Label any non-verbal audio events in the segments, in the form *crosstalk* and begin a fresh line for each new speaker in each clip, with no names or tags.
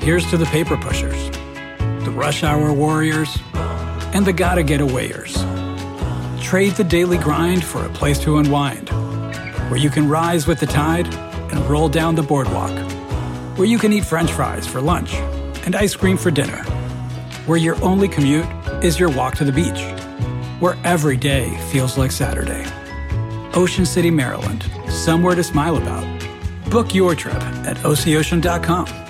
Here's to the paper pushers, the rush hour warriors, and the gotta get awayers. Trade the daily grind for a place to unwind, where you can rise with the tide and roll down the boardwalk, where you can eat french fries for lunch and ice cream for dinner, where your only commute is your walk to the beach, where every day feels like Saturday. Ocean City, Maryland, somewhere to smile about. Book your trip at OCOcean.com.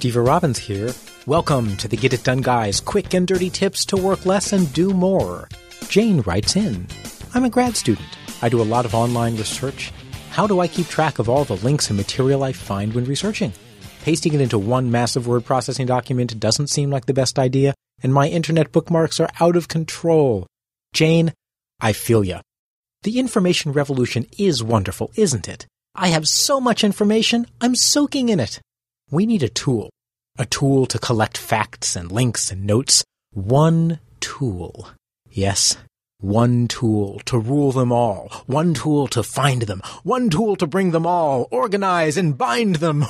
Steve Robbins here. Welcome to the Get It Done Guys quick and dirty tips to work less and do more. Jane writes in I'm a grad student. I do a lot of online research. How do I keep track of all the links and material I find when researching? Pasting it into one massive word processing document doesn't seem like the best idea, and my internet bookmarks are out of control. Jane, I feel ya. The information revolution is wonderful, isn't it? I have so much information, I'm soaking in it. We need a tool. A tool to collect facts and links and notes. One tool. Yes, one tool to rule them all. One tool to find them. One tool to bring them all, organize and bind them. *laughs*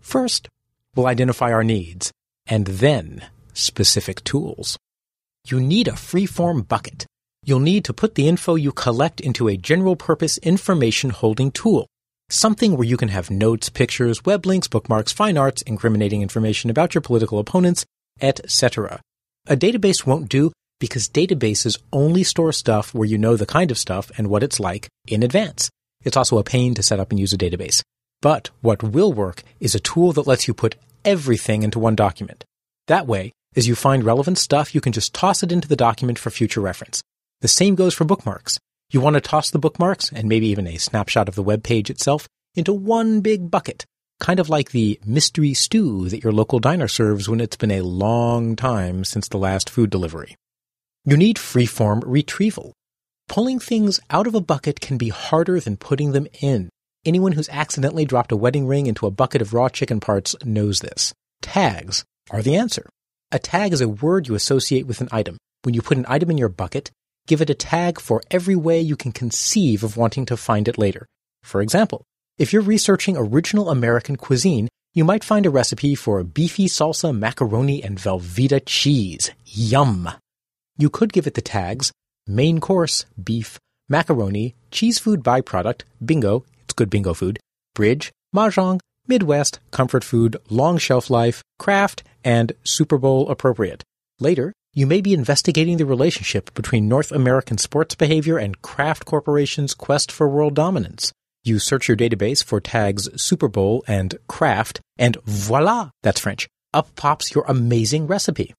First, we'll identify our needs, and then specific tools. You need a freeform bucket. You'll need to put the info you collect into a general purpose information holding tool something where you can have notes, pictures, web links, bookmarks, fine arts, incriminating information about your political opponents, etc. A database won't do because databases only store stuff where you know the kind of stuff and what it's like in advance. It's also a pain to set up and use a database. But what will work is a tool that lets you put everything into one document. That way, as you find relevant stuff, you can just toss it into the document for future reference. The same goes for bookmarks. You want to toss the bookmarks and maybe even a snapshot of the web page itself into one big bucket, kind of like the mystery stew that your local diner serves when it's been a long time since the last food delivery. You need freeform retrieval. Pulling things out of a bucket can be harder than putting them in. Anyone who's accidentally dropped a wedding ring into a bucket of raw chicken parts knows this. Tags are the answer. A tag is a word you associate with an item. When you put an item in your bucket, give it a tag for every way you can conceive of wanting to find it later. For example, if you're researching original American cuisine, you might find a recipe for a beefy salsa, macaroni, and Velveeta cheese. Yum! You could give it the tags main course, beef, macaroni, cheese food byproduct, bingo, it's good bingo food, bridge, mahjong, Midwest, comfort food, long shelf life, Kraft, and Super Bowl appropriate. Later, you may be investigating the relationship between North American sports behavior and Kraft Corporation's quest for world dominance. You search your database for tags Super Bowl and Kraft, and voila, that's French, up pops your amazing recipe.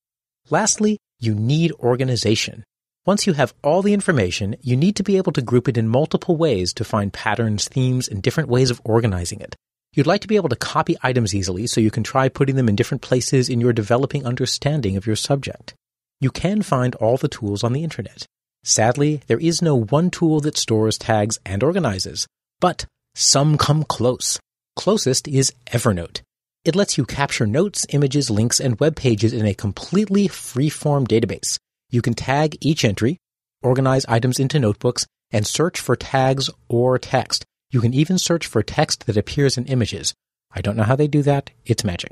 Lastly, you need organization. Once you have all the information, you need to be able to group it in multiple ways to find patterns, themes, and different ways of organizing it. You'd like to be able to copy items easily so you can try putting them in different places in your developing understanding of your subject. You can find all the tools on the internet. Sadly, there is no one tool that stores tags and organizes, but some come close. Closest is Evernote. It lets you capture notes, images, links, and web pages in a completely free-form database. You can tag each entry, organize items into notebooks, and search for tags or text. You can even search for text that appears in images. I don't know how they do that. It's magic.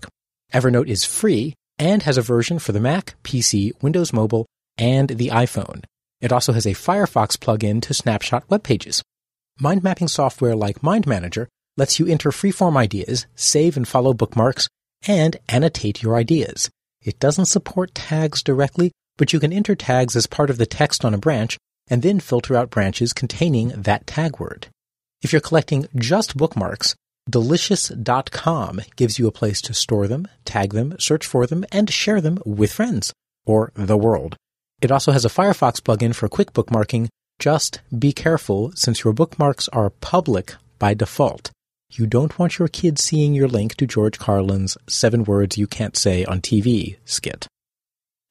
Evernote is free and has a version for the Mac, PC, Windows Mobile, and the iPhone. It also has a Firefox plugin to snapshot web pages. Mind mapping software like Mind Manager lets you enter freeform ideas, save and follow bookmarks, and annotate your ideas. It doesn't support tags directly, but you can enter tags as part of the text on a branch and then filter out branches containing that tag word. If you're collecting just bookmarks, Delicious.com gives you a place to store them, tag them, search for them, and share them with friends or the world. It also has a Firefox plugin for quick bookmarking, Just be careful since your bookmarks are public by default. You don't want your kids seeing your link to George Carlin's Seven Words You Can't Say on TV skit.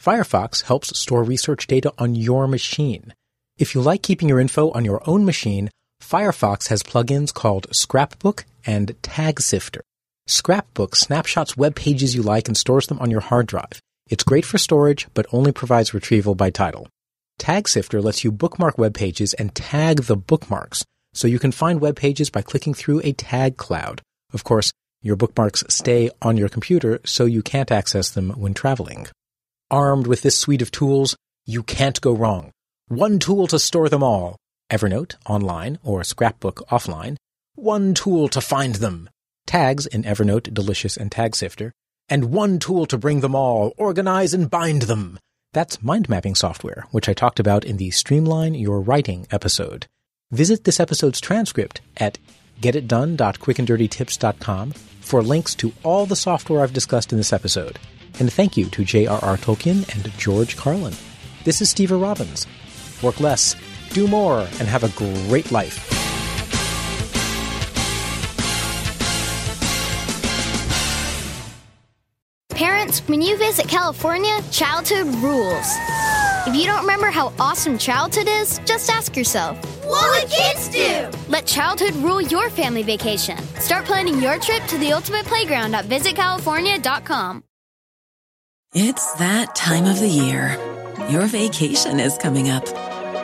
Firefox helps store research data on your machine. If you like keeping your info on your own machine, Firefox has plugins called Scrapbook and Tag Sifter. Scrapbook snapshots web pages you like and stores them on your hard drive. It's great for storage, but only provides retrieval by title. Tag Sifter lets you bookmark web pages and tag the bookmarks, so you can find web pages by clicking through a tag cloud. Of course, your bookmarks stay on your computer, so you can't access them when traveling. Armed with this suite of tools, you can't go wrong. One tool to store them all. Evernote online or Scrapbook offline. One tool to find them. Tags in Evernote, Delicious, and Tag Sifter. And one tool to bring them all, organize and bind them. That's mind mapping software, which I talked about in the Streamline Your Writing episode. Visit this episode's transcript at getitdone.quickanddirtytips.com for links to all the software I've discussed in this episode. And thank you to J.R.R. Tolkien and George Carlin. This is Steve Robbins. Work less, do more, and have a great life.
Parents, when you visit California, childhood rules. If you don't remember how awesome childhood is, just ask yourself,
What would kids do?
Let childhood rule your family vacation. Start planning your trip to the ultimate playground at visitcalifornia.com.
It's that time of the year. Your vacation is coming up.